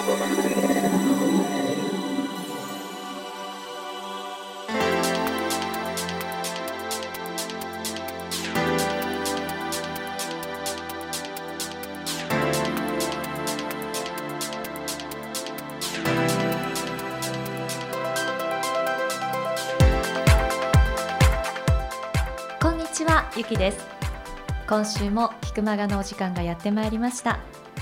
こんにちは、ゆきです。今週もヒクマガのお時間がやってまいりました。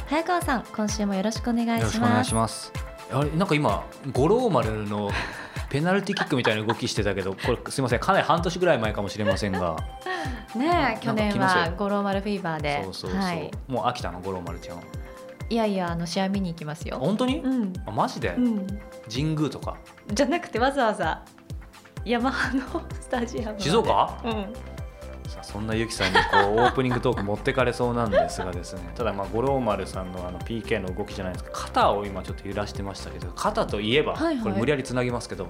早川さん、今週もよろしくお願いしよろしくお願ます。いします。あれなんか今五郎丸の ペナルティーキックみたいな動きしてたけど、これすみませんかなり半年ぐらい前かもしれませんが、ねえ、去年は五郎丸フィーバーで、そうそうそう、はい。もう飽きたの五郎丸ちゃん。いやいや、あの試合見に行きますよ。本当に？うん、あマジで？うん、神宮とかじゃなくてわざわざヤマハのスタジアム静岡？うん、さあそんなゆきさんにこう オープニングトーク持ってかれそうなんですがですね。ただまあ五郎丸さんのあの PK の動きじゃないですか。肩を今ちょっと揺らしてましたけど肩といえば、はいはい。これ無理やりつなぎますけど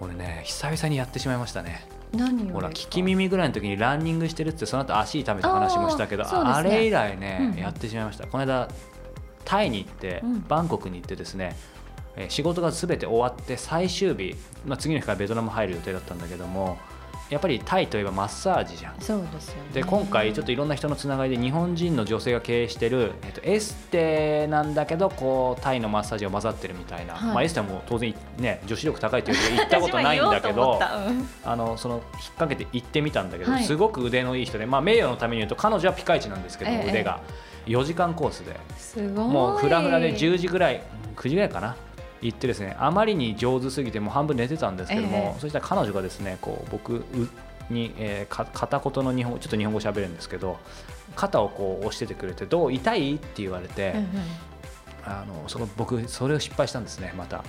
俺ね久々にやってしまいましたね。何をほら聞き耳ぐらいの時にランニングしてるってその後足痛めた話もしたけどあねあれ以来ね、うん。やってしまいました。この間タイに行って、うん。バンコクに行ってですねえー仕事が全て終わって最終日、まあ、次の日からベトナム入る予定だったんだけどもやっぱりタイといえばマッサージじゃん。そうですよね。で今回ちょっといろんな人のつながりで日本人の女性が経営してる、えっと、エステなんだけどこうタイのマッサージが混ざってるみたいな、はい。まあ、エステはもう当然ね女子力高いというこ とで行ったことないんだけどあのその引っ掛けて行ってみたんだけど、はい。すごく腕のいい人で、まあ、名誉のために言うと彼女はピカイチなんですけど、ええ腕が。4時間コースで。すごい。もうフラフラで10時ぐらい9時ぐらいかな行ってですねあまりに上手すぎてもう半分寝てたんですけども、ええ。そしたら彼女がですねこう僕うに、えーか片言の日本語ちょっと日本語喋るんですけど肩をこう押しててくれて「どう痛い?」って言われて、うんうん。あのその僕それを失敗したんですねまた。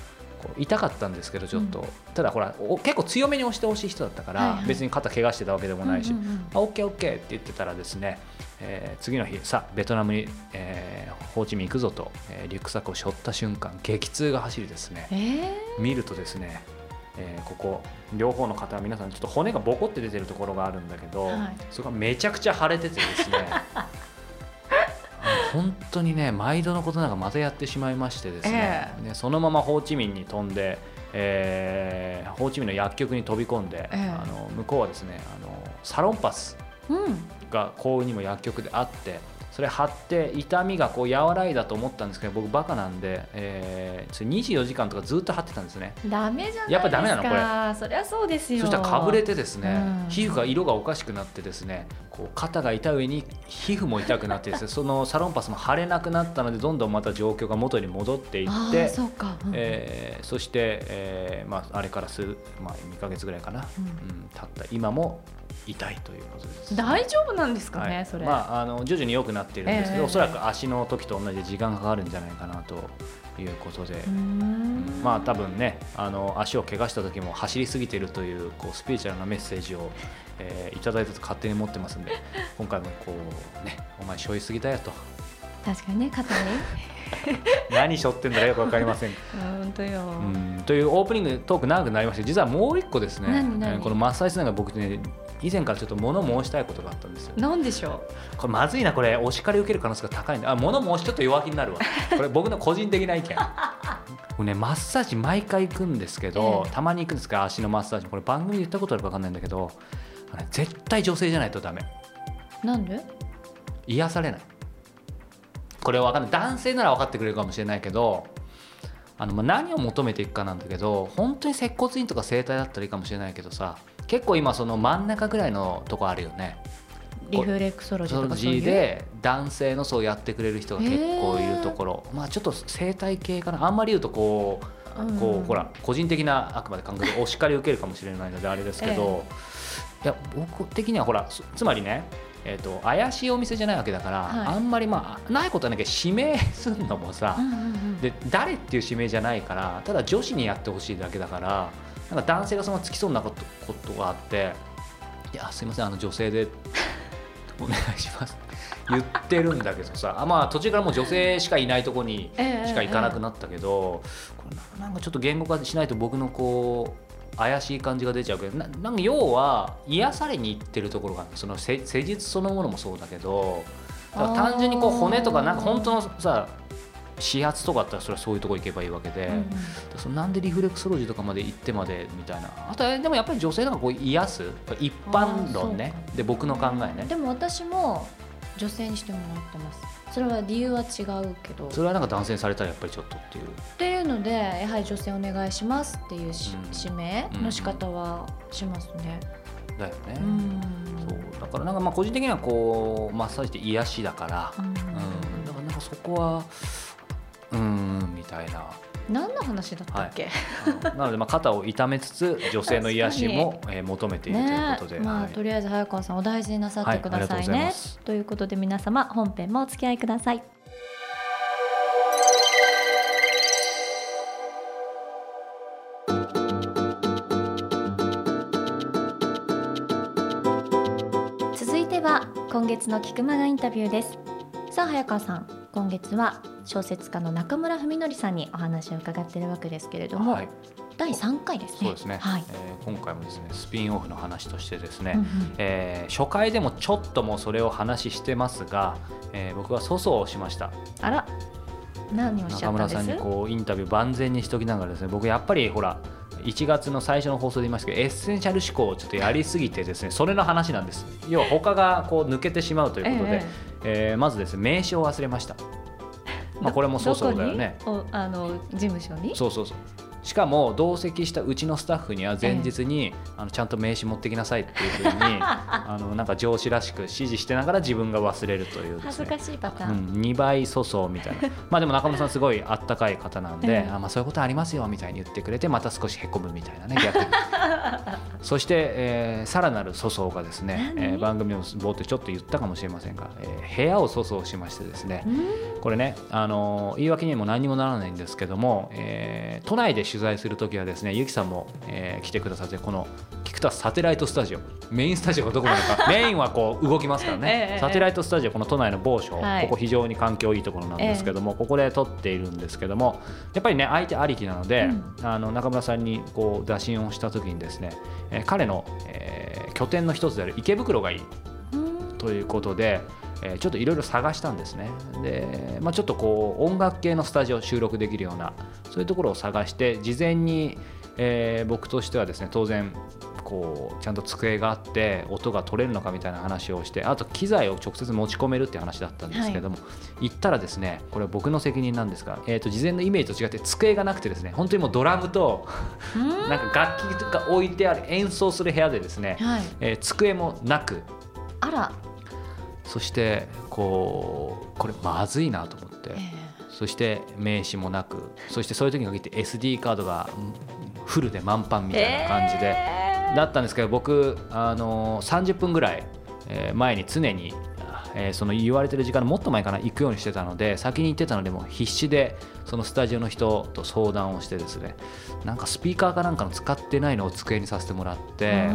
痛かったんですけどちょっと、ただほらお結構強めに押してほしい人だったから、はいはい。別に肩怪我してたわけでもないし、うんうんうん。あオッケーオッケーって言ってたらですね、えー次の日さベトナムに、えーホーチミン行くぞと、えーリュックサックを背負った瞬間激痛が走りですね。えー？見るとですね、えーここ両方の肩皆さんちょっと骨がボコって出てるところがあるんだけど、はい。そこがめちゃくちゃ腫れててですね 本当にね毎度のことながらまたやってしまいましてですね,、えねそのままホーチミンに飛んで、えーホーチミンの薬局に飛び込んで、ええ。あの向こうはですねあのサロンパスうん。が幸運にも薬局であってそれ貼って痛みがこう和らいだと思ったんですけど僕バカなんで、えーそれ24時間とかずっと貼ってたんですね。ダメじゃないですか。やっぱダメなのこれ。そりゃそうですよ。そしたらかぶれてですね、うん。皮膚が色がおかしくなってですねこう肩が痛い上に皮膚も痛くなってですね そのサロンパスも腫れなくなったのでどんどんまた状況が元に戻っていあってーそうか。うん。えーそして、えーまあ、あれから数、まあ、2か月ぐらいかな、ううんん経った今も痛いということです。大丈夫なんですかね、はいそれ。まあ、あの徐々に良くなっているんですけど、ええおそらく足の時と同じで時間がかかるんじゃないかなということで、まあ多分ねあの足を怪我した時も走りすぎているというこうスピリチュアルなメッセージを、えーいただいたと勝手に思ってますんで今回もこうねお前背負いすぎだよと確かにね、肩に。何背負ってんだかよく分かりません。本当よ。うん。というオープニングトーク長くなりました実はもう一個ですね。このマッサージしながら僕ね以前からちょっと物申したいことがあったんですよ。なんでしょこれまずいなこれお叱り受ける可能性が高いんであ物申しちょっと弱気になるわ。これ僕の個人的な意見。僕ねマッサージ毎回行くんですけど、ええ。たまに行くんですか足のマッサージ。これ番組で言ったことあるか分かんないんだけど絶対女性じゃないとダメ。う。なんで？癒されないこれは分かんない。男性なら分かってくれるかもしれないけどあのまあ何を求めていくかなんだけど本当に接骨院とか整体だったらいいかもしれないけどさ結構今その真ん中ぐらいのとこあるよね。リフレクソロジーで男性のそうやってくれる人が結構いるところ、まあちょっと生態系かな。あんまり言うとこううん。こうほら個人的なあくまで感覚でお叱り受けるかもしれないのであれですけど、いや僕的にはほらつつまりねえー、と怪しいお店じゃないわけだから、はいあんまりまあないことはなきゃ指名するのもさ、うんうんうん。で誰っていう指名じゃないからただ女子にやってほしいだけだからなんか男性がそのつきそうなことことがあって「いやすいませんあの女性で お願いします」言ってるんだけどさあまあ途中からもう女性しかいないとこにええしか行かなくなったけど、これななんかちょっと言語化しないと僕のこう怪しい感じが出ちゃうけどななんか要は癒されに行ってるところがその施施術そのものもそうだけどだから単純にこう骨とかなんか本当のさ指圧とかあったらそれはそういうとこ行けばいいわけで、うんそのなんでリフレクソロジーとかまで行ってまでみたいな。あとはでもやっぱり女性なんかこう癒す？一般論ね。で僕の考えね。でも私も女性にしてもらってますそれは理由は違うけど。それはなんか男性にされたらやっぱりちょっとっていう。っていうのでやはり女性お願いしますっていうし、うん。指名の仕方はしますね。だよね、うん。そう。だからなんかまあ個人的にはこうマッサージって癒しだから、うん。うん、だからなんかそこはうーんみたいな何の話だったっけ、あのなのでまあ肩を痛めつつ 女性の癒しも、えー求めているというねことで、まあ、はい。とりあえず早川さんお大事になさってくださいはいいということで皆様本編もお付き合いください。続いては今月の菊間がインタビューです。さあ早川さん今月は小説家の中村文則さんにお話を伺っているわけですけれども、はい、第3回ですね。そうですね、はい。えー今回もですねスピンオフの話としてですね、うんうん。えー初回でもちょっともうそれを話してますが、えー僕は粗相をしました。あら。何を中村さんにこうインタビュー万全にしときながらですね僕やっぱりほら1月の最初の放送で言いましたけどエッセンシャル思考をちょっとやりすぎてですねそれの話なんです。要は他がこう抜けてしまうということで、えーまずですね名刺を忘れました、まあ、これも粗相だよね。あの事務所に？そうそうそうしかも同席したうちのスタッフには前日に、あのちゃんと名刺持ってきなさいっていうふうに あのなんか上司らしく指示してながら自分が忘れるというね。恥ずかしいパターン、うん、2倍粗相みたいな。まあでも中村さんすごいあったかい方なんで、ええあまあ、そういうことありますよみたいに言ってくれてまた少しへこむみたいなね逆に。そして、えーさらなる粗相がですね、何？えー番組の冒頭でちょっと言ったかもしれませんが、えー部屋を粗相しましてですねうん。これね、あのー言い訳にも何にもならないんですけども、えー都内で取材するときはですねゆきさんも、えー来てくださってこの菊田サテライトスタジオ。メインスタジオがどこなのか。メインはこう動きますからね、ええサテライトスタジオこの都内の某所、はい。ここ非常に環境いいところなんですけども、ここで撮っているんですけどもやっぱりね相手ありきなので、うん。あの中村さんにこう打診をした時にですね、えー彼の、えー拠点の一つである池袋がいいうん。ということで、えーちょっといろいろ探したんですね。で、まあ、ちょっとこう音楽系のスタジオ収録できるようなそういうところを探して事前に、えー僕としてはですね当然こうちゃんと机があって音が取れるのかみたいな話をしてあと機材を直接持ち込めるって話だったんですけども、行ったらですねこれは僕の責任なんですが、えー、と事前のイメージと違って机がなくてですね本当にもうドラムとうん。なんか楽器が置いてある演奏する部屋でですね、はい。えー机もなくあら、そしてこうこれまずいなと思って、えそして名刺もなく。そしてそういう時に限って SD カードがうんフルで満帆みたいな感じで、えーだったんですけど僕あの30分ぐらい、えー前に常に、えーその言われてる時間のもっと前かな行くようにしてたので先に行ってたのでもう必死でそのスタジオの人と相談をしてですね。なんかスピーカーかなんかの使ってないのを机にさせてもらって。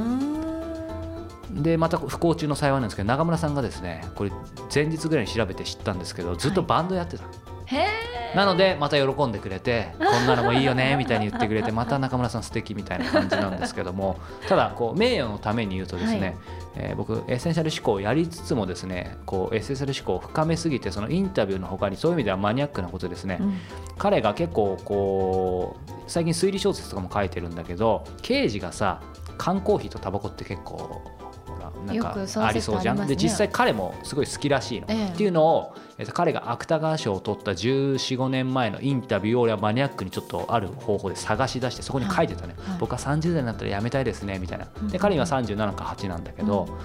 うでまた不幸中の幸いなんですけど中村さんがですねこれ前日ぐらいに調べて知ったんですけどずっとバンドやってた、ーんへえなのでまた喜んでくれてこんなのもいいよねみたいに言ってくれてまた中村さん素敵みたいな感じなんですけどもただこう名誉のために言うとですね、はい。えー僕エッセンシャル思考をやりつつもですねこうエッセンシャル思考を深めすぎてそのインタビューの他にそういう意味ではマニアックなことですね、うん。彼が結構こう最近推理小説とかも書いてるんだけど刑事がさ缶コーヒーとタバコって結構なんかありそうじゃん、ねで実際彼もすごい好きらしいの、ええ。っていうのを、えっと、彼が芥川賞を取った1415年前のインタビューを俺はマニアックにちょっとある方法で探し出してそこに書いてたね、はい。僕は30代になったらやめたいですねみたいな。うん。で彼には37か8なんだけど、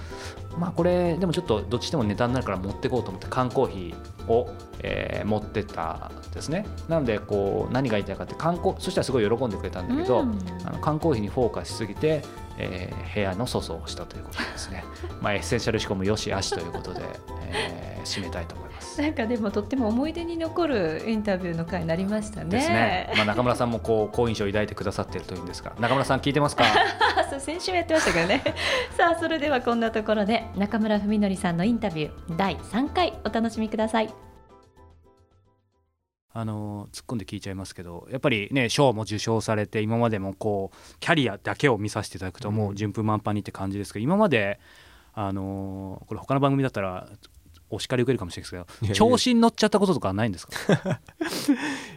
まあこれでもちょっとどっちでもネタになるから持ってこうと思って缶コーヒーを、えー持ってったんですね。なのでこう何が言いたいかって缶コそしたらすごい喜んでくれたんだけど、うん。あの缶コーヒーにフォーカスしすぎて、えー部屋の粗相をしたということですね。まあエッセンシャル思考もよしあしということで、えー締めたいと思います。なんかでもとっても思い出に残るインタビューの回になりましたね。ね、まあ、中村さんもこう好印象を抱いてくださっているというんですが中村さん聞いてますか？そう先週もやってましたけどね。さあそれではこんなところで中村文則さんのインタビュー第3回お楽しみくださいあの突っ込んで聞いちゃいますけどやっぱりね賞も受賞されて今までもこうキャリアだけを見させていただくともう順風満帆にって感じですけど今まであのこれ他の番組だったらお叱り受けるかもしれないですけどや調子に乗っちゃったこととかはないんですか？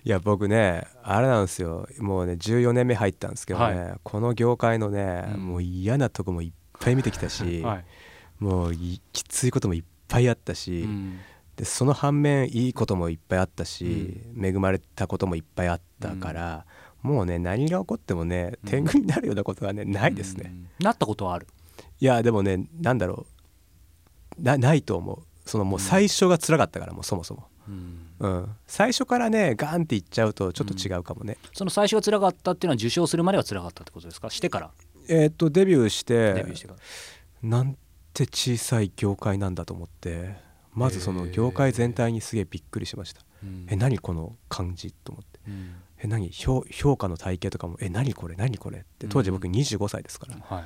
いや僕ねあれなんですよ。もうね14年目入ったんですけどね、はこの業界のね、うん。もう嫌なとこもいっぱい見てきたし、はい。もういきついこともいっぱいあったし、うんでその反面いいこともいっぱいあったし、恵まれたこともいっぱいあったから、もうね何が起こってもねうん。天狗になるようなことはね、ないですね、うんなったことはある。いやでもねなんだろう。なないと思う。そのもう最初が辛かったからもうそもそも、うん。うん、最初からねガンっていっちゃうとちょっと違うかもね、その最初が辛かったっていうのは受賞するまでは辛かったってことですか？してから。えーっとデビューしてデビューしてから。なんて小さい業界なんだと思ってまずその業界全体にすげえびっくりしました。うん。え何この感じと思って。うん。え何？評評価の体系とかもえ何これ？何これ？って。当時僕うん25歳ですから。はい。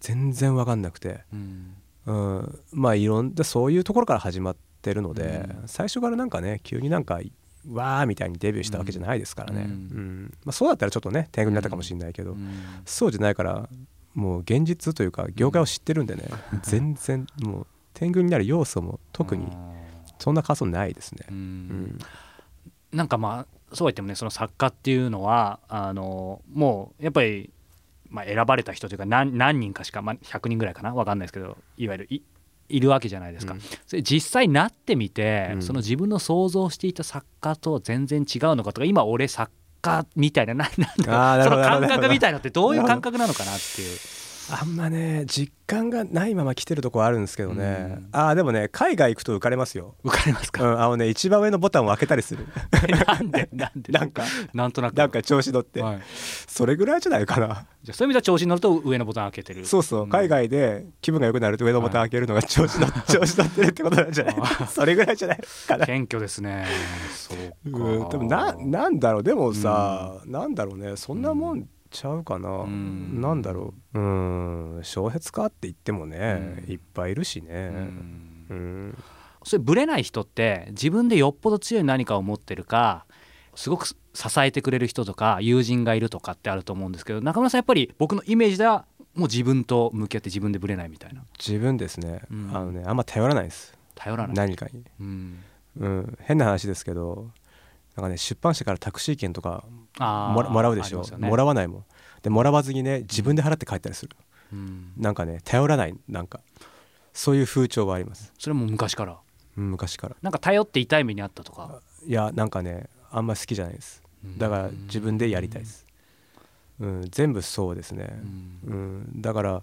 全然分かんなくて、うん。うん、まあいろんなそういうところから始まってるので、うん。最初からなんかね急になんかわーみたいにデビューしたわけじゃないですからね、うん。うん。まあ、そうだったらちょっとね天狗になったかもしれないけど、うん。そうじゃないからもう現実というか業界を知ってるんでね、全然もう天狗になる要素も特にそんな仮想ないですね。う。ん。うん。なんかまあそうは言ってもねその作家っていうのはあのもうやっぱり、まあ、選ばれた人というか何何人かしか、まあ、100人ぐらいかな？分かんないですけどいわゆるいいるわけじゃないですか、うん。それ実際なってみて、うん。その自分の想像していた作家と全然違うのかとか今俺作家みたいなななんだあーなるほど。その感覚みたいなのってどういう感覚なのかなっていう。あんまね実感がないまま来てるとこはあるんですけどね、うん。ああでもね海外行くと浮かれますよ、浮かれますうか、ん、あのね一番上のボタンを開けたりする。なんで？なんでなんかなんとなく。なんか調子乗って、はい、それぐらいじゃないかな。じゃあそういう意味では調子に乗ると上のボタン開けてる。そうそう。海外で気分が良くなると上のボタン開けるのが調子乗,、調子乗ってるってことなんじゃない？それぐらいじゃないかな。謙虚ですね。そうか。うんでもななんだろう。でもさ、なんだろうね。そんなもんちゃうかな、ん。なんだろう。うん。小説家って言ってもね、うん。いっぱいいるしうね、ん。うん。それブレない人って自分でよっぽど強い何かを持ってるかすごく支えてくれる人とか友人がいるとかってあると思うんですけど中村さんやっぱり僕のイメージではもう自分と向き合って自分でブレないみたいな。自分ですね、うん。あのねあんま頼らないです。頼らない、何かに、うん、うん、変な話ですけどなんかね出版社からタクシー券とかもらもらうでしょ。ね。もらわないもん。でもらわずにね自分で払って帰ったりする。うん。なんかね頼らないなんか。そういう風潮はあります、それも昔から？うん昔から。なんか頼って痛い目にあったとか？いやなんかねあんま好きじゃないです。だから自分でやりたいです、うん、全部そうですね。う、ん。うん、だから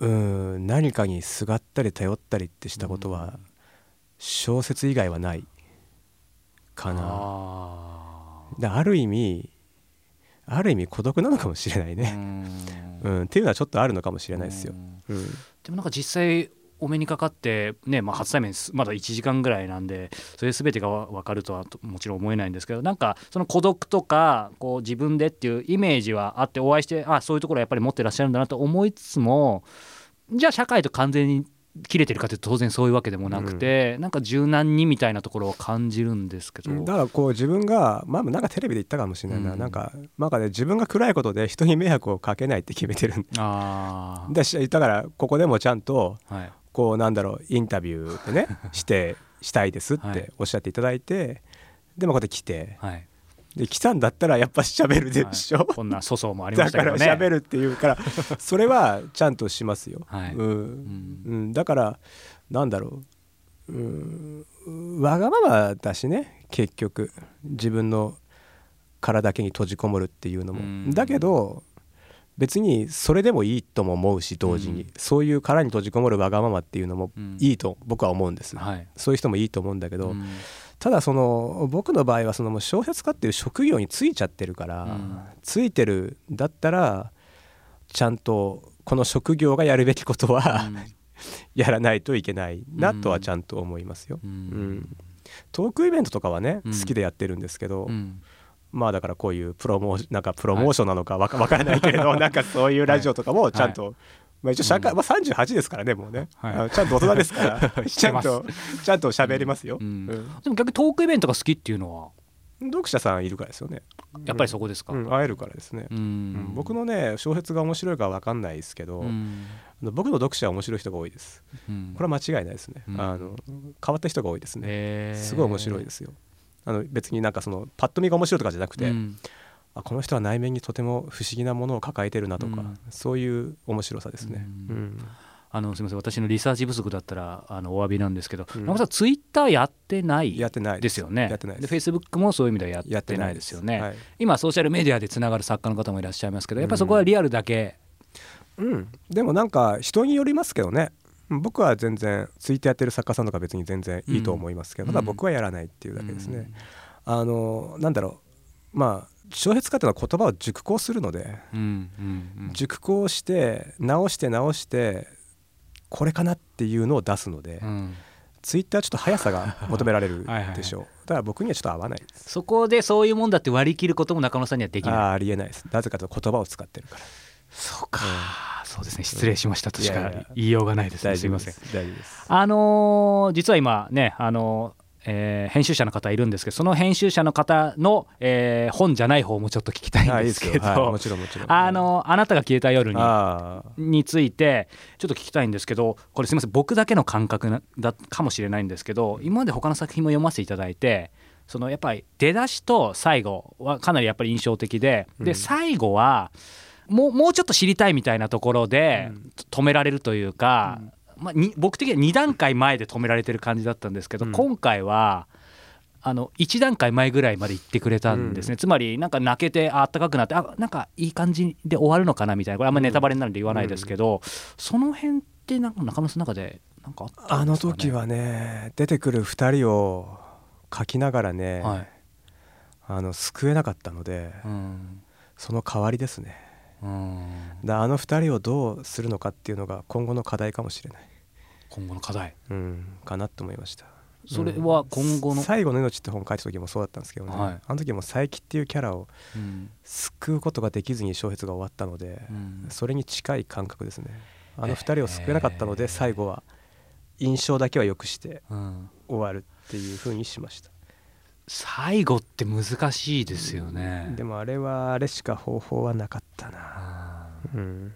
うん何かにすがったり頼ったりってしたことは小説以外はないかな。ある意味ある意味孤独なのかもしれないーね、ううん。んっていうのはちょっとあるのかもしれないですよ。う、ん。うん、でもなんか実際お目にかかってね、まあ、初対面すまだ1時間ぐらいなんでそれ全てがわ分かるとはともちろん思えないんですけどなんかその孤独とかこう自分でっていうイメージはあってお会いしてあそういうところはやっぱり持ってらっしゃるんだなと思いつつもじゃあ社会と完全に切れてるかというと当然そういうわけでもなくて、なんか柔軟にみたいなところを感じるんですけど、だからこう自分がまあなんかテレビで言ったかもしれないな、うん。なんかなんかね自分が暗いことで人に迷惑をかけないって決めてるんあだしだからここでもちゃんとあはい。こうなんだろうインタビューでね してしたいですっはい。ておっしゃっていただいて、でもこうやって来てはいで来たんだったらやっぱ喋るでしょ、はい。こんな粗相もありまだかしたけどね。ら喋るっていうから それはちゃんとしますよ、はい。うん。うん。うん、だからなんだろう。うん。わがままだしね結局。自分の殻だけに閉じこもるっていうのも、うん。だけど別にそれでもいいとも思うし同時に、うん。そういう殻に閉じこもるわがままっていうのもうん。いいと僕は思うんです、はい。そういう人もいいと思うんだけど、うんただその僕の場合はそのもう小説家っていう職業についちゃってるから、うん。ついてるんだったらちゃんとこの職業がやるべきことは、やらないといけないなとはちゃんと思いますよ。うん。うん。トークイベントとかはね、うん。好きでやってるんですけど、うん。まあだからこういうプロモーなんかプロモーションなのかわかわからないけれど、なんかそういうラジオとかもちゃんと、まあ、一応社会、まあ、38ですからねもうね、はい。ちゃんと大人ですから。ちゃんとちゃんと喋りますよ。でも逆にトークイベントが好きっていうのは？読者さんいるからですよね。やっぱりそこですか、うん、会えるからですね、ううん。ん僕のね小説が面白いか分かんないですけど、うん。僕の読者は面白い人が多いです。うん。これは間違いないですね、うん。あの変わった人が多いですね、すごい面白いですよ。あの別になんかそのパッと見が面白いとかじゃなくて、うんあこの人は内面にとても不思議なものを抱えてるなとか、うん。そういう面白さですね、ううん。んあのすみません。私のリサーチ不足だったらあのお詫びなんですけど、うん。中田さんツイッターやってないやってないです。よね。やってないです。フェイスブックもそういう意味ではややってないです。よね。はい。今ソーシャルメディアでつながる作家の方もいらっしゃいますけどやっぱりそこはリアルだけ、うん、でもなんか人によりますけどね。僕は全然ツイッターやってる作家さんとか別に全然いいと思いますけど、うん。ただ僕はやらないっていうだけですね、あのなんだろう。まあ小説家っていうのは言葉を熟考するのでうんうんうん。熟考して直して直してこれかなっていうのを出すので、うん。ツイッターはちょっと速さが求められる はいはいでしょう。だから僕にはちょっと合わないです。そこでそういうもんだって割り切ることも中野さんにはできない。あーありえないです。なぜかというと言葉を使ってるから。そうか、そうですね。失礼しましたとしか言いようがないですね。すいません。大丈夫です。あのー実は今ねあのーえー編集者の方いるんですけどその編集者の方の、えー本じゃない方もちょっと聞きたいんですけどあのあなたが消えた夜にについてちょっと聞きたいんですけどこれすみません僕だけの感覚なだかもしれないんですけど今まで他の作品も読ませていただいてそのやっぱり出だしと最後はかなりやっぱり印象的で、でうん。最後はもうもうちょっと知りたいみたいなところでうん。止められるというか、まあ、に僕的には2段階前で止められてる感じだったんですけど、うん。今回はあの1段階前ぐらいまで行ってくれたんですね、つまりなんか泣けてあったかくなってあなんかいい感じで終わるのかなみたいな。これあんまりネタバレになるんで言わないですけど、その辺ってなんか中野さんの中でなんかあったあの時はね出てくる2人を書きながらね、はい。あの救えなかったのでうん。その代わりですね。うんだあの2人をどうするのかっていうのが今後の課題かもしれない、今後の課題。うん、かなと思いました。それは今後の、最後の命って本書いた時もそうだったんですけどね、はい。あの時も佐伯っていうキャラをうん。救うことができずに小説が終わったので、うん。それに近い感覚ですね。あの2人を救えなかったので最後は印象だけは良くしてうん。終わるっていう風にしました最後って難しいですよね、でもあれはあれしか方法はなかったな、あうん、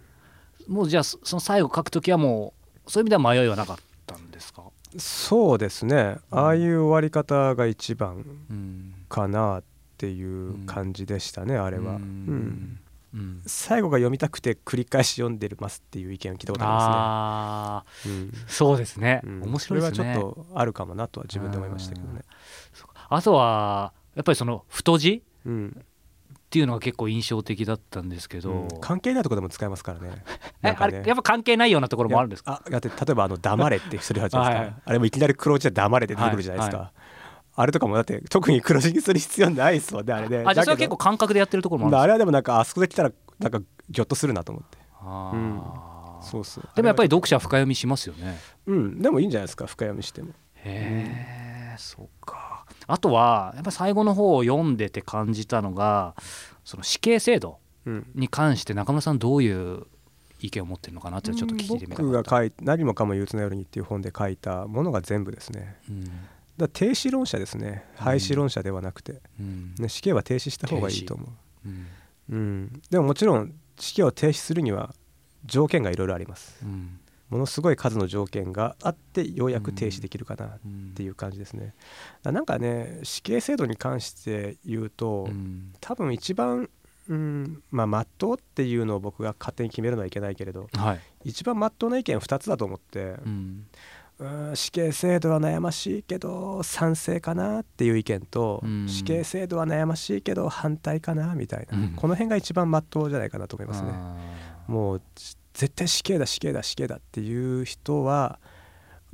ーもうじゃあそその最後書くときはもうそういう意味では迷いはなかったんですか、そうですね。ああいう終わり方が一番うん、かなっていう感じでしたね、あれは、ううん。んうん。最後が読みたくて繰り返し読んでますっていう意見を聞いたことあありますね、ー。そうですね、うん。面白いですね。それはちょっとあるかもなとは自分で思いましたけどね、あとはやっぱりその太字うん。っていうのが結構印象的だったんですけど、うん。関係ないところでも使えますからね。ね。あれやっぱ関係ないようなところもあるんですか？あだって例えばあの「黙れ」って一人あるじゃないですか、はいはい。あれもいきなり黒字で「黙れ」って出てくるじゃないですか、はあれとかもだって特に黒字にする必要ないですもんねあれねあじゃあそれは結構感覚でやってるところもあるんですあれはでもなんかあそこで来たらなんかギョッとするなと思って。あー。そうっすでもやっぱり読者は深読みしますよね。うん。でもいいんじゃないですか深読みしても。へえそうかあとはやっぱり最後の方を読んでて感じたのがその死刑制度うん。に関して中村さんどういう意見を持ってるのかなってちょっと聞いてみたかった。僕が書い何もかも憂鬱な夜にっていう本で書いたものが全部ですね。うん。だ停止論者ですね。廃止論者ではなくて、うん。ね、死刑は停止した方がいいと思う。うん。うん、でももちろん死刑を停止するには条件がいろいろあります。うんものすごい数の条件があってようやく停止できるかなっうん。ていう感じですね。だなんかね死刑制度に関して言うと、うん。多分一番うんまあ真っ当っていうのを僕が勝手に決めるのはいけないけれどはい。一番真っ当な意見2つだと思ってうん。うん死刑制度は悩ましいけど賛成かなっていう意見と、うん。死刑制度は悩ましいけど反対かなみたいな、うん。この辺が一番真っ当じゃないかなと思いますね。もうじ絶対死刑だ死刑だ死刑だっていう人は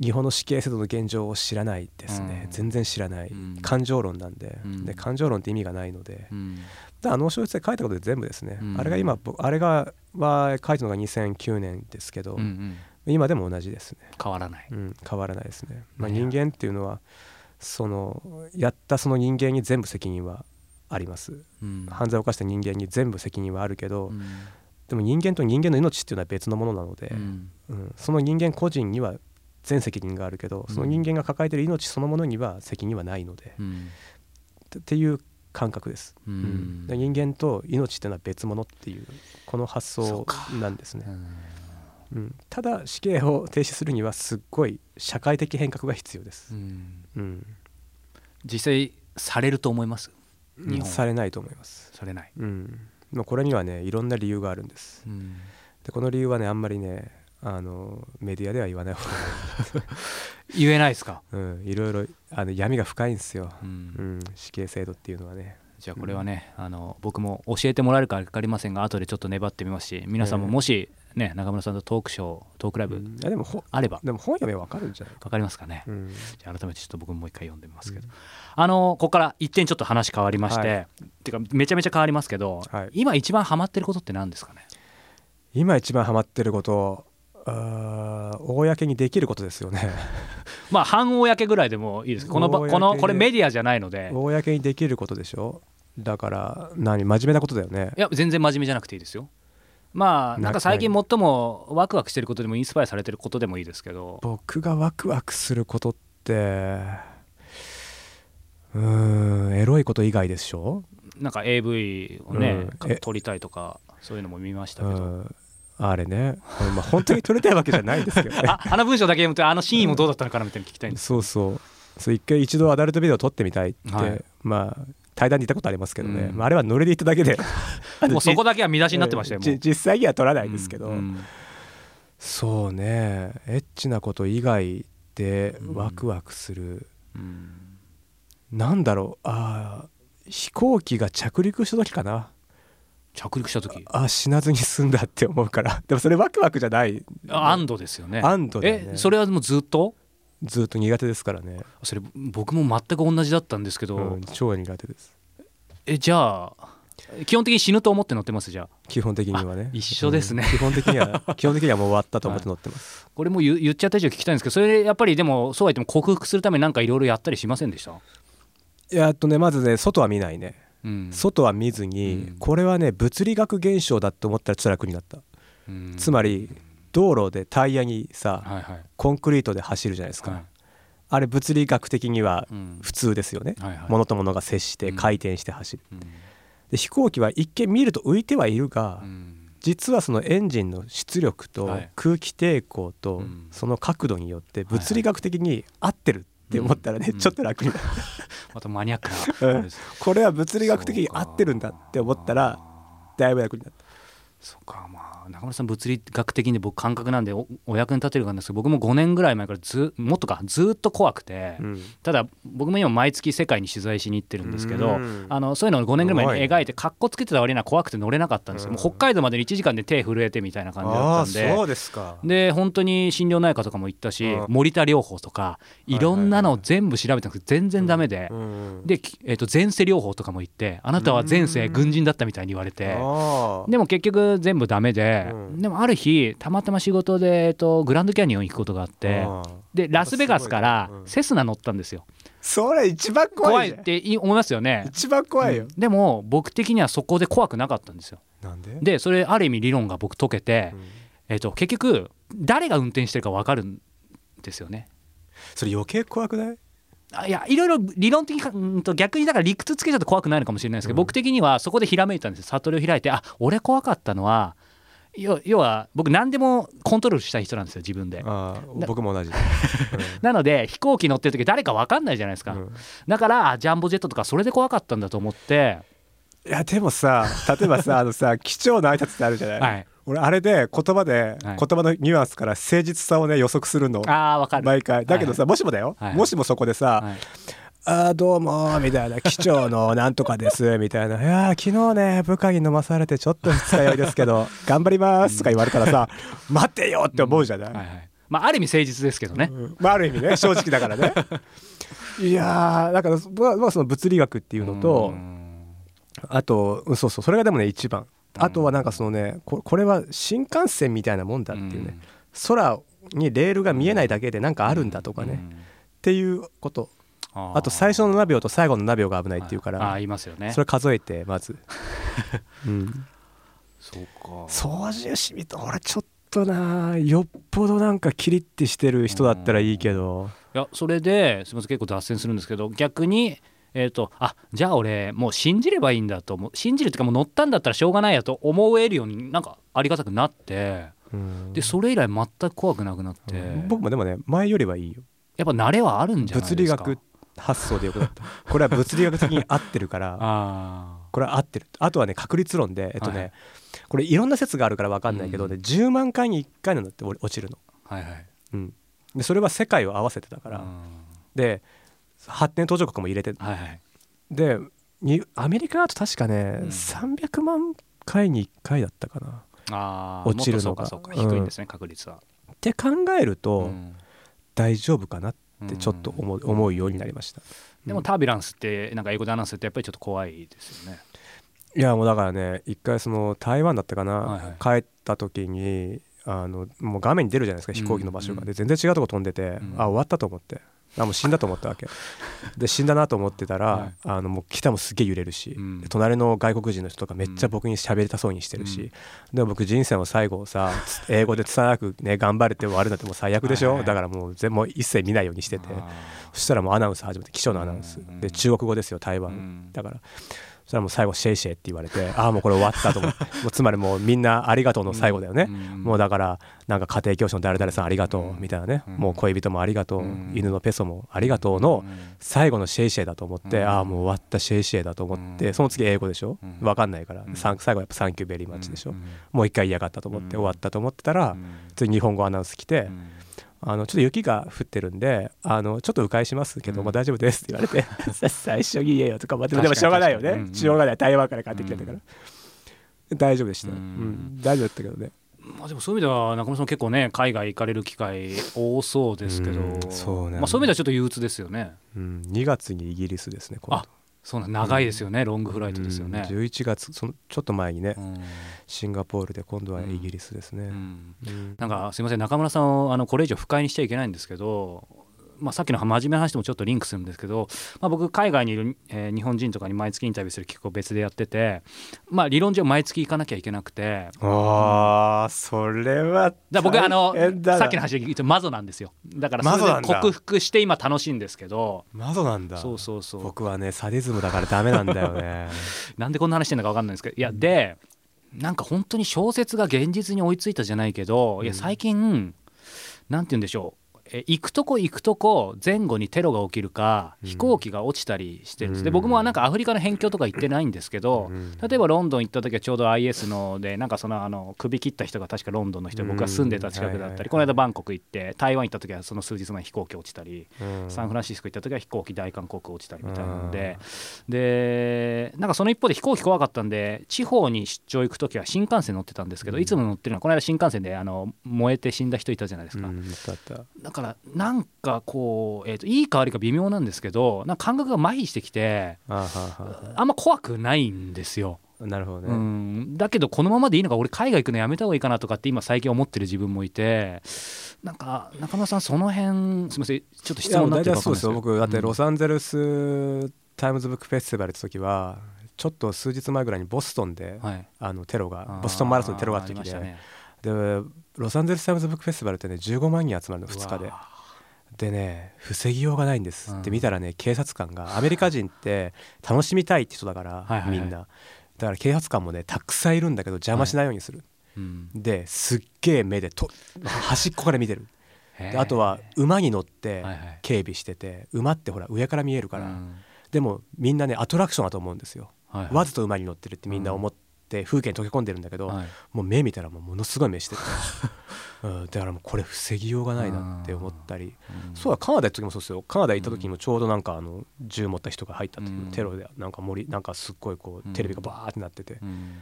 日本の死刑制度の現状を知らないですね、うん。全然知らない、うん。感情論なんで,、うん。で感情論って意味がないので、うん。だあの小説で書いたことで全部ですね、うん。あれが今僕あれがは書いたのが2009年ですけど、うんうん。今でも同じですね、変わらない。うん、変わらないですね、まあ、ね人間っていうのはそのやったその人間に全部責任はあります。うん。犯罪を犯した人間に全部責任はあるけど、うんでも人間と人間の命っていうのは別のものなので、うん。うん、その人間個人には全責任があるけどその人間が抱えている命そのものには責任はないので、うん。っっていう感覚です、ううん。んで人間と命っていうのは別物っていうこの発想なんですね。う、んうん、ただ死刑を停止するにはすっごい社会的変革が必要です。う、ん。うん。実際されると思います？日本されないと思います、されない、うん、まあこれにはねいろんな理由があるんです。うん。でこの理由はねあんまりねあのメディアでは言わない方が。言えないですか、いい、うん、いろいろあの闇が深いんですよ、うん。うん、死刑制度っていうのはね。じゃあこれはね、あの僕も教えてもらえるか分かりませんが後でちょっと粘ってみますし皆さんもええ。もし、ね、中村さんとトークショートークライブうん。いやでもほあれば。でも本読めばわかるんじゃない？か、分かりますかね、うん。じゃあ改めてちょっと僕ももう一回読んでみますけど、うんあのここから一点ちょっと話変わりまして、はてかめちゃめちゃ変わりますけど、はい。今一番ハマってることって何ですかね？今一番ハマってることあー公にできることですよね。まあ半公ぐらいでもいいです。このこのでこれメディアじゃないので。公にできることでしょ？だから何？真面目なことだよね。いや全然真面目じゃなくていいですよまあなんか最近最もワクワクしてることでもインスパイアされてることでもいいですけど。僕がワクワクすることってうーんエロいこと以外でしょ、なんか AV をね、うん。え撮りたいとかそういうのも見ましたうけど、ん、あれね、まあ、本当に撮りたいわけじゃないですけど。ね ああの文章だけ読むとあのシーンもどうだったのかなみたいなの聞きたいんです。そうそう。そう一回一度アダルトビデオ撮ってみたいって、はい。まあ対談で言ったことありますけどね、うん。まあ、あれはノリで言っただけで。もうそこだけは見出しになってましたよ、実際には撮らないですけど、うん。そうね。エッチなこと以外でうん。ワクワクする、うん。なんだろう。あー飛行機が着陸した時かな。着陸した時？あ死なずに済んだって思うから。でもそれワクワクじゃない。あ安堵ですよね。安堵ね。えそれはもうずっと？ずっと苦手ですからね、それ僕も全く同じだったんですけど、うん、超苦手です。えじゃあ基本的に死ぬと思って乗ってます？じゃあ。基本的にはね。一緒ですね。うん基本的には 基本的にはもう終わったと思って乗ってます、これも言言っちゃった以上聞きたいんですけどそれやっぱりでもそうは言っても克服するためになんかいろいろやったりしませんでした、いやあとねまずね外は見ないね、うん。外は見ずに、うん。これはね物理学現象だって思ったらちょっと楽になった、うん。つまり道路でタイヤにさ、はいはい。コンクリートで走るじゃないですか、はい。あれ物理学的にはうん。普通ですよね、はいはい。物と物が接してうん。回転して走る、うん。で飛行機は一見見ると浮いてはいるが、うん。実はそのエンジンの出力とはい。空気抵抗とうん。その角度によって物理学的に合ってるって思ったらね、うん。ちょっと楽になる、またマニアック うん。なこれは物理学的に合ってるんだって思ったらだいぶ楽になった。そうかまあ中村さん物理学的に僕感覚なんでおお役に立てるかなんですけど僕も5年ぐらい前からずもっとかずっと怖くて、うん。ただ僕も今毎月世界に取材しに行ってるんですけど、うん。あのそういうのを5年ぐらい前に描いてかっこつけてた割には怖くて乗れなかったんですよ、うん。北海道までに1時間で手震えてみたいな感じだったんで。ですか。で本当に心療内科とかも行ったし、うん。森田療法とかいろんなのを全部調べたんですけど全然ダメで、うん。で、きえー、と前世療法とかも行ってあなたは前世軍人だったみたいに言われて。でも結局全部ダメで、うん。でもある日たまたま仕事で、えっと、グランドキャニオン行くことがあってでラスベガスからセスナ乗ったんですよ。それ一番怖い怖いってい思いますよね。一番怖いよ。うん、でも僕的にはそこで怖くなかったんですよ。なんで？でそれある意味理論が僕解けて、うん。えっと、結局誰が運転してるか分かるんですよね。それ余計怖くない？あいやいろいろ理論的にかうんと逆にだから理屈つけちゃうと怖くないのかもしれないですけど、うん。僕的にはそこでひらめいたんですよ。悟りを開いてあ俺怖かったのは要要は僕何でもコントロールしたい人なんですよ自分で。僕も同じ、なので飛行機乗ってる時誰か分かんないじゃないですか、うん。うんだからあジャンボジェットとかそれで怖かったんだと思って。いやでもさ例えばさ あのさ貴重な挨拶ってあるじゃない、はい。俺あれで言葉で、はい。言葉のニュアンスから誠実さをね予測するの。ああ分かる。毎回。だけどさ、もしもだよ、はい。もしもそこでさ「はいあーどうも」みたいな「機長のなんとかです」みたいな「いやー昨日ね部下に飲まされてちょっと二日酔いですけど 頑張ります」とか言われたらさ「待てよ」って思うじゃない、はいはい。まあある意味誠実ですけどね、うん。まあ、ある意味ね正直だからね。いやーだから僕はその物理学っていうのとうん。あとうんそうそうそれがでもね一番。あとはなんかそのねここれは新幹線みたいなもんだっていうね。空にレールが見えないだけでなんかあるんだとかね、うん。っていうことあと最初の7秒と最後の7秒が危ないっていうかああら言いますよね。それ数えてまず、うん、そうか。操縦士みたい。俺ちょっとなよっぽどなんかキリッてしてる人だったらいいけど。いやそれですみません結構脱線するんですけど逆にえー、とあじゃあ俺もう信じればいいんだと思う。信じるっていうかもう乗ったんだったらしょうがないやと思えるようになんかありがたくなって。うん。でそれ以来全く怖くなくなって、うん僕もでもね前よりはいいよ。やっぱ慣れはあるんじゃない物ですか。理学発想でよくなった。これは物理学的に合ってるから あこれは合ってる。あとはね確率論でえっとね、はいこれいろんな説があるから分かんないけど、うんね10万回に1回なんだって落ちるの、あはいはい。うん、でそれは世界を合わせてだから、うん。で発展途上国も入れてはいはい。でにアメリカだと確かね、うん。300万回に1回だったかな。あー落ちるのが。低いんですね、確率は、って考えると、うん。大丈夫かなってちょっと思う,、思うようになりました。でもタービュランスってなんか英語でアナウンスってやっぱりちょっと怖いですよね。いやもうだからね一回その台湾だったかな、はいはい。帰った時にあのもう画面に出るじゃないですか飛行機の場所が、うんで全然違うとこ飛んでて、ん。あ終わったと思ってあもう死んだと思ったわけ。で死んだなと思ってたら、はい。あのもう北もすっげえ揺れるし、うん。で隣の外国人の人とかめっちゃ僕に喋りたそうにしてるし、うん。でも僕人生の最後をさつ英語で拙くね頑張れて終わるなんてもう最悪でしょ、はいはいだからもう全もう一切見ないようにしてて。あそしたらもうアナウンス始めて気象のアナウンス、うん。で中国語ですよ台湾、うん。だからそしたらもう最後シェイシェイって言われて ああもうこれ終わったと思って。もうつまりもうみんなありがとうの最後だよね、んもうだからなんか家庭教師の誰々さんありがとうみたいなね、うん。もう恋人もありがとう、うん。犬のペソもありがとうのうん。最後のシェイシェイだと思って、うん。ああもう終わったシェイシェイだと思って、うん。その次英語でしょ、うん。分かんないから、最後やっぱ「サンキューベリーマッチ」でしょ、うん。もう一回嫌がったと思ってうん。終わったと思ってたら、うん。次日本語アナウンス来て、うんあのちょっと雪が降ってるんであのちょっと迂回しますけど、うん。まあ大丈夫ですって言われて最初に言えよとかまでも確かにでもしょうがないよね、確かにうん。しょうがない台湾から帰ってきてたから、大丈夫でした、ううん。ん大丈夫だったけどね。まあ、でもそういう意味では中村さん結構ね海外行かれる機会多そうですけど、うん。そうね。まあ、そういう意味ではちょっと憂鬱ですよね。うん、2月にイギリスですねあそう長いですよね、ロングフライトですよね、うん11月そのちょっと前にね、うん。シンガポールで今度はイギリスですね、うん。うん。なんかすいません中村さんをあのこれ以上不快にしちゃいけないんですけど、まあ、さっきの真面目な話ともちょっとリンクするんですけど、まあ、僕海外にいる、えー日本人とかに毎月インタビューする企画を別でやってて、まあ、理論上毎月行かなきゃいけなくて。あーそれはだ僕あのさっきの話で言うとマゾなんですよ。だからそれで克服して今楽しいんですけど。マゾなんだ。そうそうそう。僕はねサディズムだからダメなんだよね。なんでこんな話してんのか分かんないんですけど。いやでなんか本当に小説が現実に追いついたじゃないけど、いや最近なんて言うんでしょうえ行くとこ行くとこ前後にテロが起きるかうん。飛行機が落ちたりしてるんです、でうん。僕もなんかアフリカの辺境とか行ってないんですけど、うん。例えばロンドン行った時はちょうど IS のでなんかそのあの首切った人が確かロンドンの人僕が住んでた近くだったり、この間バンコク行って台湾行った時はその数日前に飛行機落ちたり、うん。サンフランシスコ行った時は飛行機大韓航空落ちたりみたいなので、でなんかその一方で飛行機怖かったんで地方に出張行く時は新幹線乗ってたんですけど、いつも乗ってるのはこの間新幹線であの燃えて死んだ人いたじゃないですか、からなんかこう、えーといいか悪いか微妙なんですけどなんか感覚が麻痺してきてあんま怖くないんですよ。なるほどね、うん、だけどこのままでいいのか俺海外行くのやめた方がいいかなとかって今最近思ってる自分もいてなんか中村さんその辺すみませんちょっと質問になってるかいや大体そうですよ僕だってロサンゼルスタイムズブックフェスティバルって時はちょっと数日前ぐらいにボストンで、はい、あのテロがボストンマラソンのテロがあった時で、あーりましたね。でロサンゼルスタイムズブックフェスティバルってね15万人集まるの2日で。でね防ぎようがないんです、うん。で見たらね警察官がアメリカ人って楽しみたいって人だから、はいはいはい。みんな。だから警察官もねたくさんいるんだけど邪魔しないようにする、うん。ですっげえ目でと端っこから見てる。あとは馬に乗ってはいはい。警備してて馬ってほら上から見えるから、うん。でもみんなねアトラクションだと思うんですよ、はいはい。わざと馬に乗ってるってみんな思って風景に溶け込んでるんだけど、はい。もう目見たらもうものすごい目してて、うん、だからもうこれ防ぎようがないなって思ったり、うん。そうだカナダ行った時もそうですよ。カナダ行った時にもちょうどなんかあの銃持った人が入ったっていう、うん。テロでなんか森なんかすっごいこうテレビがバーってなってて。うん。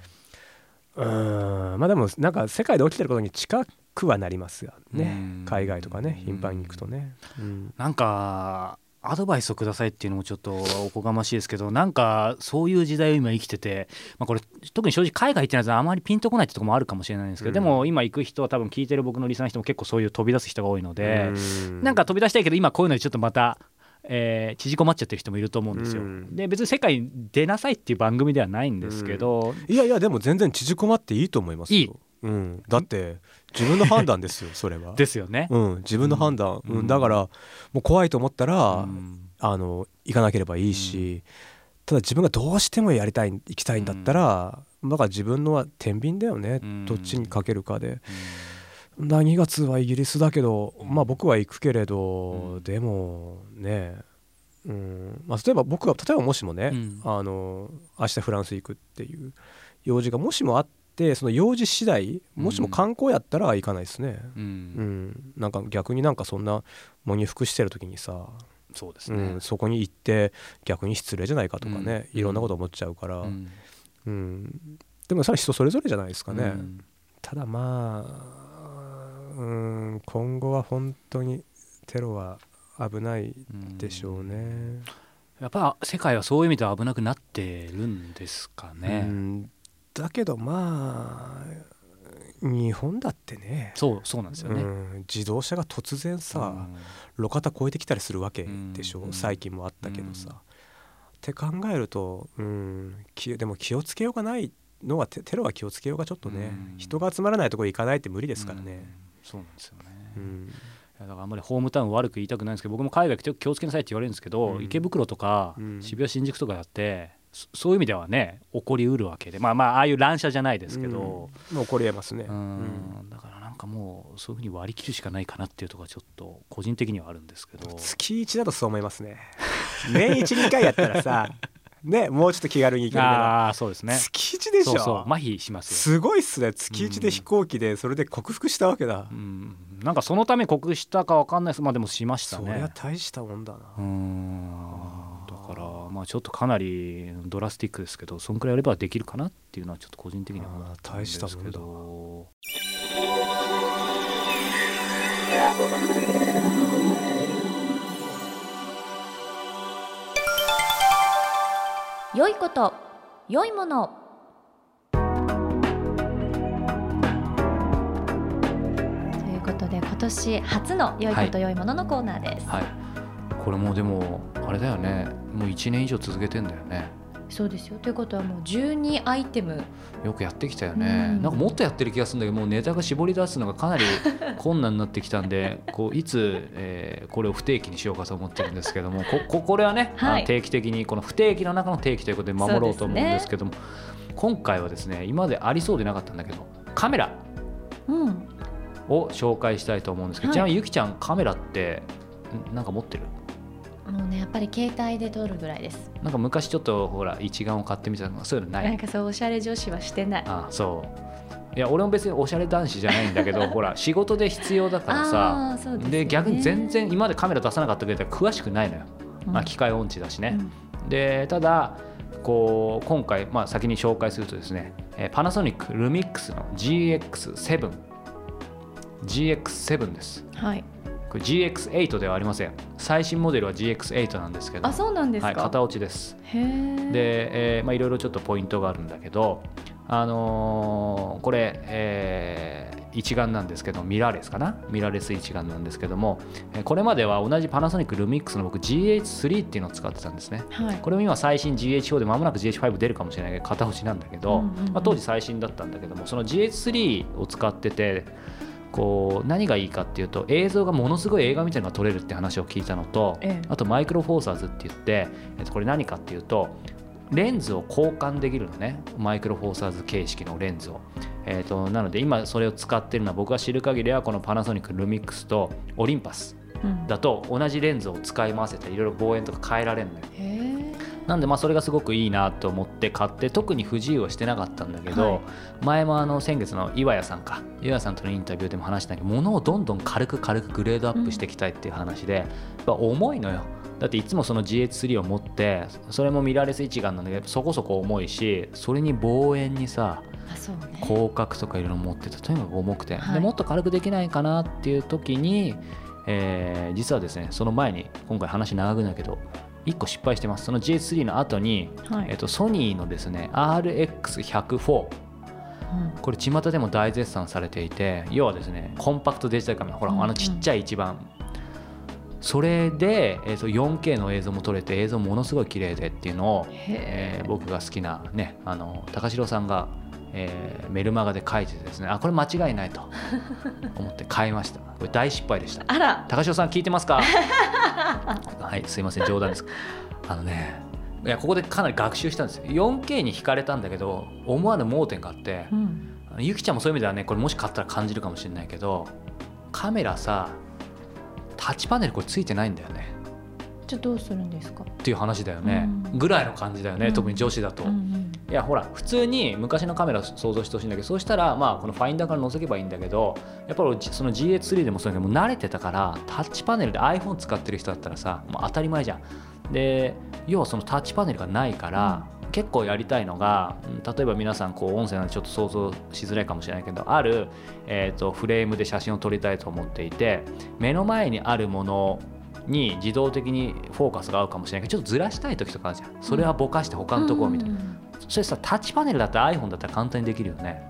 うん。まあでもなんか世界で起きてることに近くはなりますよね。うん。海外とかね頻繁に行くとね、うん。なんかアドバイスをくださいっていうのもちょっとおこがましいですけどなんかそういう時代を今生きてて、まあ、これ特に正直海外行ってないとあまりピンとこないってとこもあるかもしれないんですけど、うん。でも今行く人は多分聞いてる僕のリスナーの人も結構そういう飛び出す人が多いので、うん。なんか飛び出したいけど今こういうのにちょっとまた、えー縮こまっちゃってる人もいると思うんですよ。うん。で別に世界に出なさいっていう番組ではないんですけど、いやいやでも全然縮こまっていいと思いますよ。いい。うん、だって自分の判断ですよそれは。ですよね。うん、自分の判断、うん。うんだからもう怖いと思ったら、うん。あの行かなければいいし、ただ自分がどうしてもやりたい行きたいんだったら、だから自分のは天秤だよね、うん。どっちにかけるかで。な2月はイギリスだけど、まあ僕は行くけれど、うん。でもねうん。まあ、例えば僕が例えばもしもね、うん。あの明日フランス行くっていう用事がもしもあってその用事次第もしも観光やったら行かないですね、ううん。んなんか逆になんかそんな喪に服してる時にさ、そうですね。うん、そこに行って逆に失礼じゃないかとかね、うん。いろんなこと思っちゃうから、ううん。んでもそれは人それぞれじゃないですかね。うん。ただまあうん今後は本当にテロは危ないでしょうね。やっぱ世界はそういう意味では危なくなってるんですかうね、んだけどまあ日本だってね。そうそうなんですよね、うん、自動車が突然さ、うん。路肩越えてきたりするわけでしょ、うん。最近もあったけどさ。うん。って考えると、うん、きでも気をつけようがないのはテテロは気をつけようがちょっとね、うん。人が集まらないところ行かないって無理ですからね。うん。そうなんですよね、うん。いやだからあんまりホームタウン悪く言いたくないんですけど僕も海外気をつけなさいって言われるんですけど、うん。池袋とかうん。渋谷新宿とかだってそそういう意味ではね起こりうるわけで。まあまあああいう乱射じゃないですけど、うん。もう起こりえますね。だからなんかもうそういうふうに割り切るしかないかなっていうところがちょっと個人的にはあるんですけど。月1だとそう思いますね。年12回やったらさねもうちょっと気軽に行けるけど。ああそうですね。月1でしょ？そうそう。麻痺しますよ。すごいっすね。月1で飛行機でそれで克服したわけだ、うん、なんかそのため克服したかわかんないです。まあでもしましたそりゃね大したもんだな、うん。だからまあちょっとかなりドラスティックですけどそんくらいやればできるかなっていうのはちょっと個人的には思ったんですけど。良いこと良いもの。ということで今年初の良いこと良いもののコーナーです、はい。これもうでもあれだよね。もう1年以上続けてんだよね。そうですよ。ということはもう12アイテム。よくやってきたよね、うん。なんかもっとやってる気がするんだけどもうネタが絞り出すのがかなり 困難になってきたんでこういつ、えーこれを不定期にしようかと思ってるんですけどもこここれはね、はい。定期的にこの不定期の中の定期ということで守ろうと思うんですけども、今回はですね今までありそうでなかったんだけどカメラうん。を紹介したいと思うんですけど、はい。ちなみにゆきちゃんカメラってんなんか持ってる？もうねやっぱり携帯で撮るぐらいです。なんか昔ちょっとほら一眼を買ってみたとかそういうのない？なんかそうおしゃれ女子はしてない。あそう。いや俺も別におしゃれ男子じゃないんだけど ほら仕事で必要だからさあーそうでね。逆に全然今までカメラ出さなかったけど詳しくないのよ、うん。まあ、機械音痴だしね、うん。でただこう今回、まあ、先に紹介するとですねえーパナソニックルミックスの GX7 GX7 です。はいこれ GX8 ではありません。最新モデルは GX8 なんですけど。あそうなんですか、はい、型落ちです。で、えーまあ、いろいろちょっとポイントがあるんだけど、あのーこれ、えー一眼なんですけどミラーレスかな？ミラーレス一眼なんですけども、えーこれまでは同じパナソニックルミックスの僕 GH3 っていうのを使ってたんですね。はい。これも今最新 GH4 で間もなく GH5 出るかもしれないけど型落ちなんだけど、まあ、当時最新だったんだけどもその GH3 を使っててこう何がいいかっていうと映像がものすごい映画みたいなのが撮れるって話を聞いたのと、ええ。あとマイクロフォーサーズって言って、えっと、これ何かっていうとレンズを交換できるのね。マイクロフォーサーズ形式のレンズを、えっとなので今それを使ってるのは僕が知る限りはこのパナソニックルミックスとオリンパスうん。だと同じレンズを使い回せていろいろ望遠とか変えられるのよ。へえなんでまあそれがすごくいいなと思って買って特に不自由はしてなかったんだけど、はい。前もあの先月の岩谷さんか岩谷さんとのインタビューでも話したけど物をどんどん軽く軽くグレードアップしていきたいっていう話で、やっぱ重いのよ。だっていつもその GH3 を持ってそれもミラーレス一眼なんだけどそこそこ重いしそれに望遠にさ広角とかいろいろ持っててとにかく重くて、はい。でもっと軽くできないかなっていう時に、えー実はですねその前に今回話長くなるけど1個失敗してます。その GH3 の後に、はい。えっとソニーのですね RX104 うん。これ巷でも大絶賛されていて要はですねコンパクトデジタルカメラほら、うんうん。あのちっちゃい一番。それで、えー、と 4K の映像も撮れて映像ものすごい綺麗でっていうのを、へえー僕が好きなねあの高城さんがえーメルマガで書いててですねあこれ間違いないと 思って買いました。これ大失敗でした。あら。高潮さん聞いてますか？はいすいません冗談です。あのねいやここでかなり学習したんですよ。4K に惹かれたんだけど思わぬ盲点があってうん。ゆきちゃんもそういう意味ではねこれもし買ったら感じるかもしれないけどカメラさタッチパネルこれついてないんだよね。じゃあどうするんですか？っていう話だよね、うん。ぐらいの感じだよね、うん。特に女子だと、うんうんいやほら普通に昔のカメラ想像してほしいんだけどそうしたらまあこのファインダーから覗けばいいんだけどやっぱりその GH3 でもそうだけども慣れてたからタッチパネルで iPhone 使ってる人だったらさもう当たり前じゃん。で要はそのタッチパネルがないから、結構やりたいのが例えば皆さんこう音声なんでちょっと想像しづらいかもしれないけどある、えー、とフレームで写真を撮りたいと思っていて目の前にあるものに自動的にフォーカスが合うかもしれないけどちょっとずらしたい時とかあるじゃん。それはぼかして他のところを見て、うんうん。それさタッチパネルだったら iPhone だったら簡単にできるよね。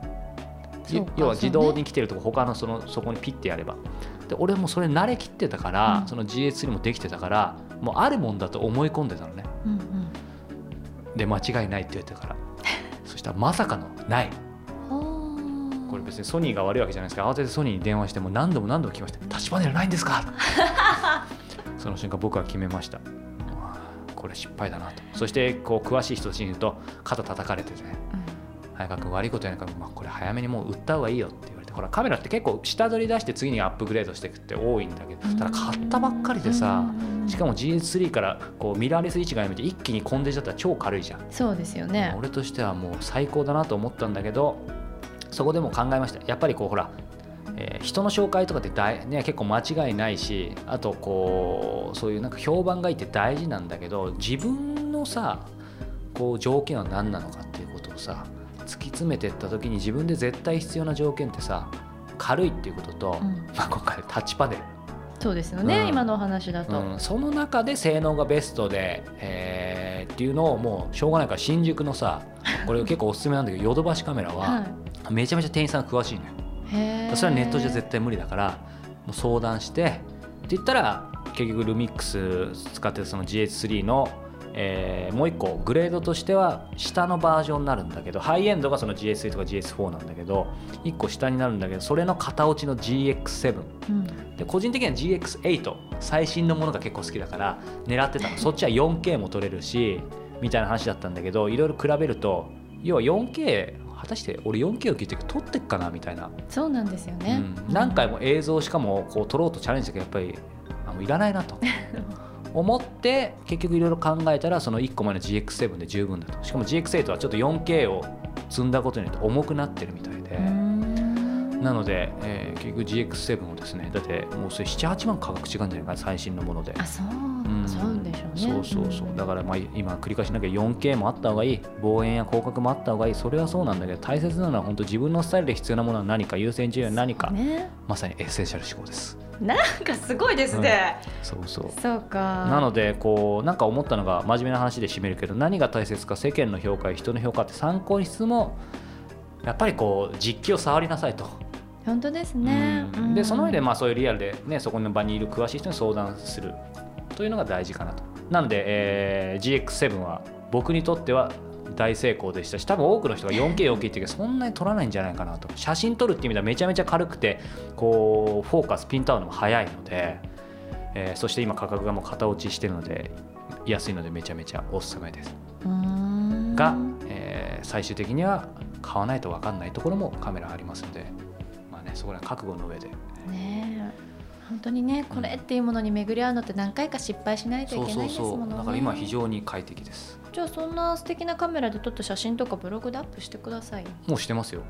要は自動に来てるとこ他のそのそこにピッてやれば。で俺もそれ慣れきってたから、うん。その GH3 もできてたからもうあるもんだと思い込んでたのね。うんうん。で間違いないって言ってたから。そしたらまさかのない。はあこれ別にソニーが悪いわけじゃないですか慌ててソニーに電話してもう何度も何度も来ました。タッチパネルないんですか？その瞬間僕は決めましたこれ失敗だなと。そしてこう詳しい人たちに言うと肩叩かれてね。早川君悪いことやないから、まあ、これ早めにもう売った方がいいよって言われて。ほらカメラって結構下取り出して次にアップグレードしていくって多いんだけどうん。ただ買ったばっかりでさうん。しかも GS3 からこうミラーレス位置がやめて一気にコンデンサだったら超軽いじゃん。そうですよね。俺としてはもう最高だなと思ったんだけどそこでも考えました。やっぱりこうほら、えー人の紹介とかって大、ね、結構間違いないしあとこうそういうなんか評判がいいって大事なんだけど自分のさこう条件は何なのかっていうことをさ突き詰めていった時に自分で絶対必要な条件ってさ軽いっていうことと、うん。まあ、今回タッチパネル。そうですよね、うん。今のお話だと、うん、その中で性能がベストで、えーっていうのをもうしょうがないから新宿のさこれ結構おすすめなんだけどヨドバシカメラははめちゃめちゃ店員さん詳しいのよ、い、へーそれはネットじゃ絶対無理だからもう相談してって言ったら結局ルミックス使ってるその GH3 の、えーもう一個グレードとしては下のバージョンになるんだけどハイエンドがその GS3 とか GS4 なんだけど一個下になるんだけどそれの型落ちの GX7 うん。で個人的には GX8 最新のものが結構好きだから狙ってたの。そっちは 4K も撮れるしみたいな話だったんだけどいろいろ比べると要は 4K 果たして俺 4K を聞いて撮ってっかなみたいな、そうなんですよね、うん。何回も映像しかもこう撮ろうとチャレンジしたけどやっぱりあもういらないなと。思って結局いろいろ考えたらその1個前の GX7 で十分だと。しかも GX8 はちょっと 4K を積んだことによって重くなってるみたいで。なので、えー結局 GX7 をですねだってもうそれ78万価格違うんじゃないかな最新のもので。あそう、うん。そうね。そうそうそう。だからまあ今繰り返しなきゃ 4K もあった方がいい。望遠や広角もあった方がいい。それはそうなんだけど大切なのは本当自分のスタイルで必要なものは何か。優先順位は何か、ね。まさにエッセンシャル思考です。なんかすごいですね、そうそう。そうか。なのでこうなんか思ったのが真面目な話で締めるけど何が大切か世間の評価や人の評価って参考にしつつもやっぱりこう実機を触りなさいと。本当ですね、うん。でその上でままあそういうリアルで、ね、そこの場にいる詳しい人に相談する。というのが大事かなと。なので、えー GX7 は僕にとっては大成功でした。し多分多くの人が 4K、4K って言うけどそんなに撮らないんじゃないかなと。写真撮るっていう意味ではめちゃめちゃ軽くてこうフォーカスピント合うのも早いので、えーそして今価格がもう型落ちしてるので安いのでめちゃめちゃおすすめです。が、えー最終的には買わないと分かんないところもカメラありますので、まあね、そこら覚悟の上で。ねえ本当にねこれっていうものに巡り合うのって何回か失敗しないといけないですものね。だから今非常に快適です。じゃあそんな素敵なカメラで撮った写真とかブログでアップしてください。よもうしてますよ。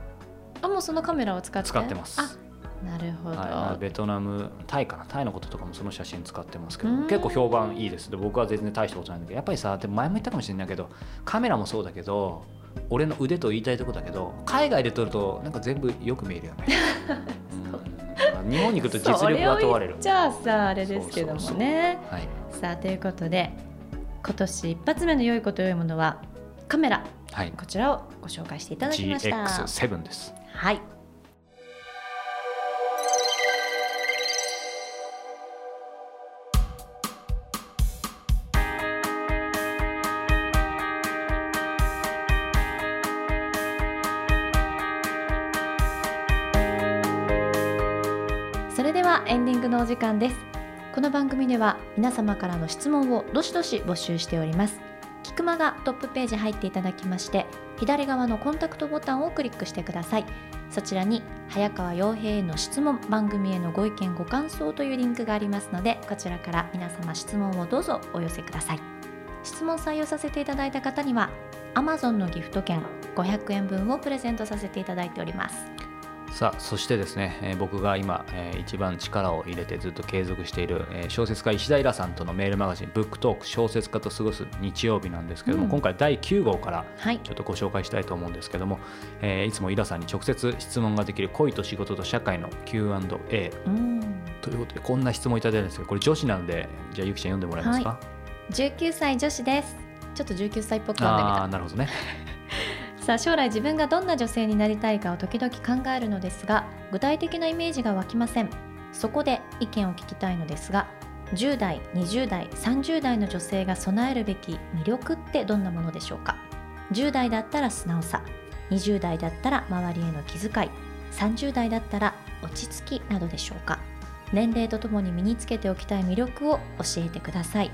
あもうそのカメラを使って？使ってます。あなるほど、はい、ベトナムタイかなタイのこととかもその写真使ってますけどうん。結構評判いいです。で僕は全然大したことないんだけどやっぱりさでも前も言ったかもしれないけどカメラもそうだけど俺の腕と言いたいとこだけど海外で撮るとなんか全部よく見えるよね、うん、日本に来ると実力が問われる。じゃあさあれですけどもね。はい、さあということで今年一発目の良いこと良いものはカメラ。はい、こちらをご紹介していただきました。GX7 です。はいでは皆様からの質問をどしどし募集しております。キクマがトップページ入っていただきまして左側のコンタクトボタンをクリックしてください。そちらに早川洋平への質問番組へのご意見ご感想というリンクがありますのでこちらから皆様質問をどうぞお寄せください。質問採用させていただいた方には Amazon のギフト券500円分をプレゼントさせていただいております。さあそしてですね、えー僕が今、えー一番力を入れてずっと継続している、えー小説家石田イラさんとのメールマガジン「ブックトーク小説家と過ごす日曜日」なんですけども、うん。今回第9号からはい。ちょっとご紹介したいと思うんですけども、えーいつもイラさんに直接質問ができる恋と仕事と社会の Q&A うん。ということでこんな質問いただいてるんですけどこれ女子なんでじゃあゆきちゃん読んでもらえますか、19歳女子です。ちょっと19歳っぽく読んでみたあなるほどねさあ将来自分がどんな女性になりたいかを時々考えるのですが具体的なイメージが湧きません。そこで意見を聞きたいのですが10代20代30代の女性が備えるべき魅力ってどんなものでしょうか？10代だったら素直さ。20代だったら周りへの気遣い。30代だったら落ち着きなどでしょうか？年齢とともに身につけておきたい魅力を教えてください。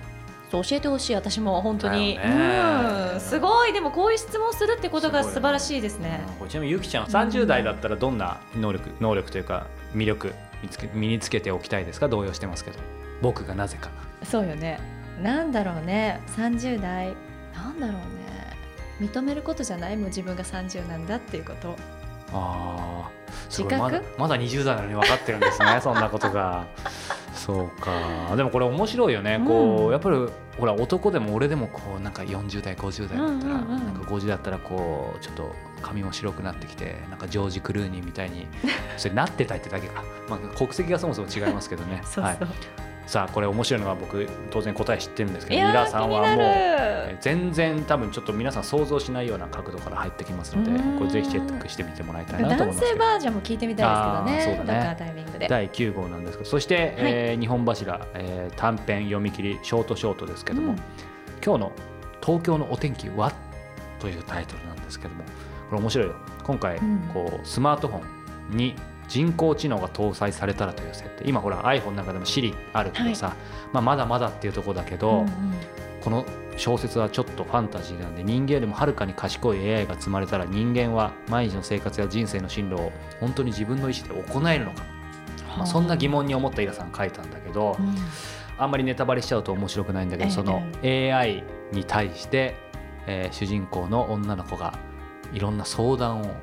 そう教えてほしい私も本当に、うん。すごいでもこういう質問するってことが素晴らしいですね。うんちなみにゆきちゃん30代だったらどんな能力能力というか魅力見つけ身につけておきたいですか？動揺してますけど。僕がなぜか。そうよね。なんだろうね。30代。なんだろうね。認めることじゃない？もう自分が30なんだっていうことああ自覚まだまだ20代なのに分かってるんですね そんなことが。そうか。でもこれ面白いよね、こううんやっぱりほら男でも俺でもこうなんか40代50代だったら、うんうんうん。なんか50だったらこうちょっと髪も白くなってきてなんかジョージ・クルーニーみたいに それなってたってだけか、まあ、国籍がそもそも違いますけどね。そうそう、はい、さあこれ面白いのは僕当然答え知ってるんですけどミラさんはもう全然多分ちょっと皆さん想像しないような角度から入ってきますのでこれぜひチェックしてみてもらいたいなと思い男ますけど。性バージョンも聞いてみたいですけどそうだね。ねどタイミングで第9号なんですけどそして、えー日本柱、えー短編読み切りショートショートですけども、うん。今日の東京のお天気は？というタイトルなんですけどもこれ面白いよ。今回、うん。こうスマートフォンに人工知能が搭載されたらという設定。今ほら iPhone なんかでも Siri あるけどさ、まあ、まだまだっていうところだけど、うんうん。この小説はちょっとファンタジーなんで人間よりもはるかに賢い AI が積まれたら人間は毎日の生活や人生の進路を本当に自分の意思で行えるのか、まあ、そんな疑問に思ったイラさん書いたんだけど、うん。あんまりネタバレしちゃうと面白くないんだけど、ええ。その AI に対して、えー主人公の女の子がいろんな相談を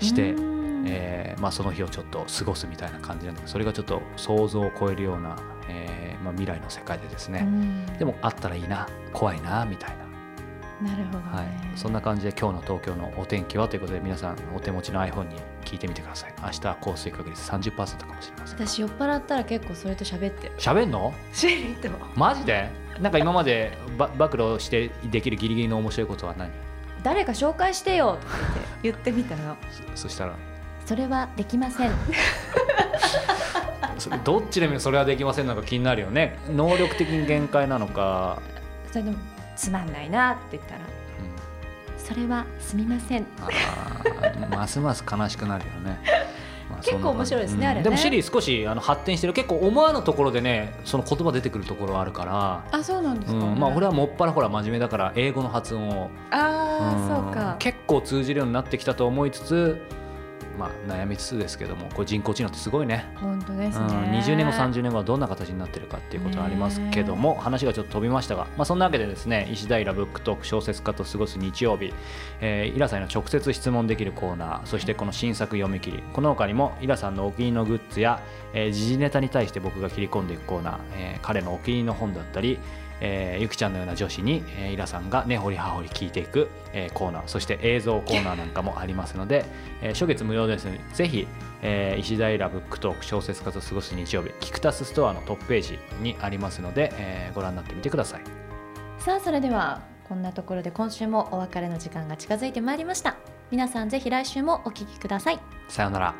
して、うんえーまあ、その日をちょっと過ごすみたいな感じなんだけどそれがちょっと想像を超えるような、えーまあ、未来の世界でですね、うん。でもあったらいいな怖いなみたいな、なるほどね、はい、そんな感じで今日の東京のお天気はということで皆さんお手持ちの iPhone に聞いてみてください。明日は降水確率30%かもしれません。私酔っ払ったら結構それと喋ってる。喋んの？シェリーとマジで？なんか今までば暴露してできるギリギリの面白いことは何？誰か紹介してよって。言ってみたの。そ そしたら？それはできません。どっちでもそれはできませんのか気になるよね。能力的に限界なのか、それでもつまんないなって言ったら。うん。それはすみません。あーますます悲しくなるよね。まあ結構面白いですねそんあれね。でもシリ少しあの発展してる結構思わぬところでねその言葉出てくるところあるから。あそうなんですか、うん、まあ俺はもっぱらほら真面目だから英語の発音を、ああ、ん。そうか。結構通じるようになってきたと思いつつ、まあ、悩みつつですけどもこれ人工知能ってすごいね。本当ですね、うん、20年後30年後はどんな形になってるかっていうことはありますけども、話がちょっと飛びましたが、まあ、そんなわけでですね石平ブックトーク小説家と過ごす日曜日、えーイラさんへの直接質問できるコーナーそしてこの新作読み切りこの他にもイラさんのお気に入りのグッズや、えー時事ネタに対して僕が切り込んでいくコーナー、えー彼のお気に入りの本だったりえーゆきちゃんのような女子に、えーイラさんが根掘り葉掘り聞いていく、えーコーナーそして映像コーナーなんかもありますので、えー初月無料ですのでぜひ、えー石平ブックトーク小説家と過ごす日曜日キクタスストアのトップページにありますので、えーご覧になってみてください。さあそれではこんなところで今週もお別れの時間が近づいてまいりました。皆さんぜひ来週もお聞きください。さようなら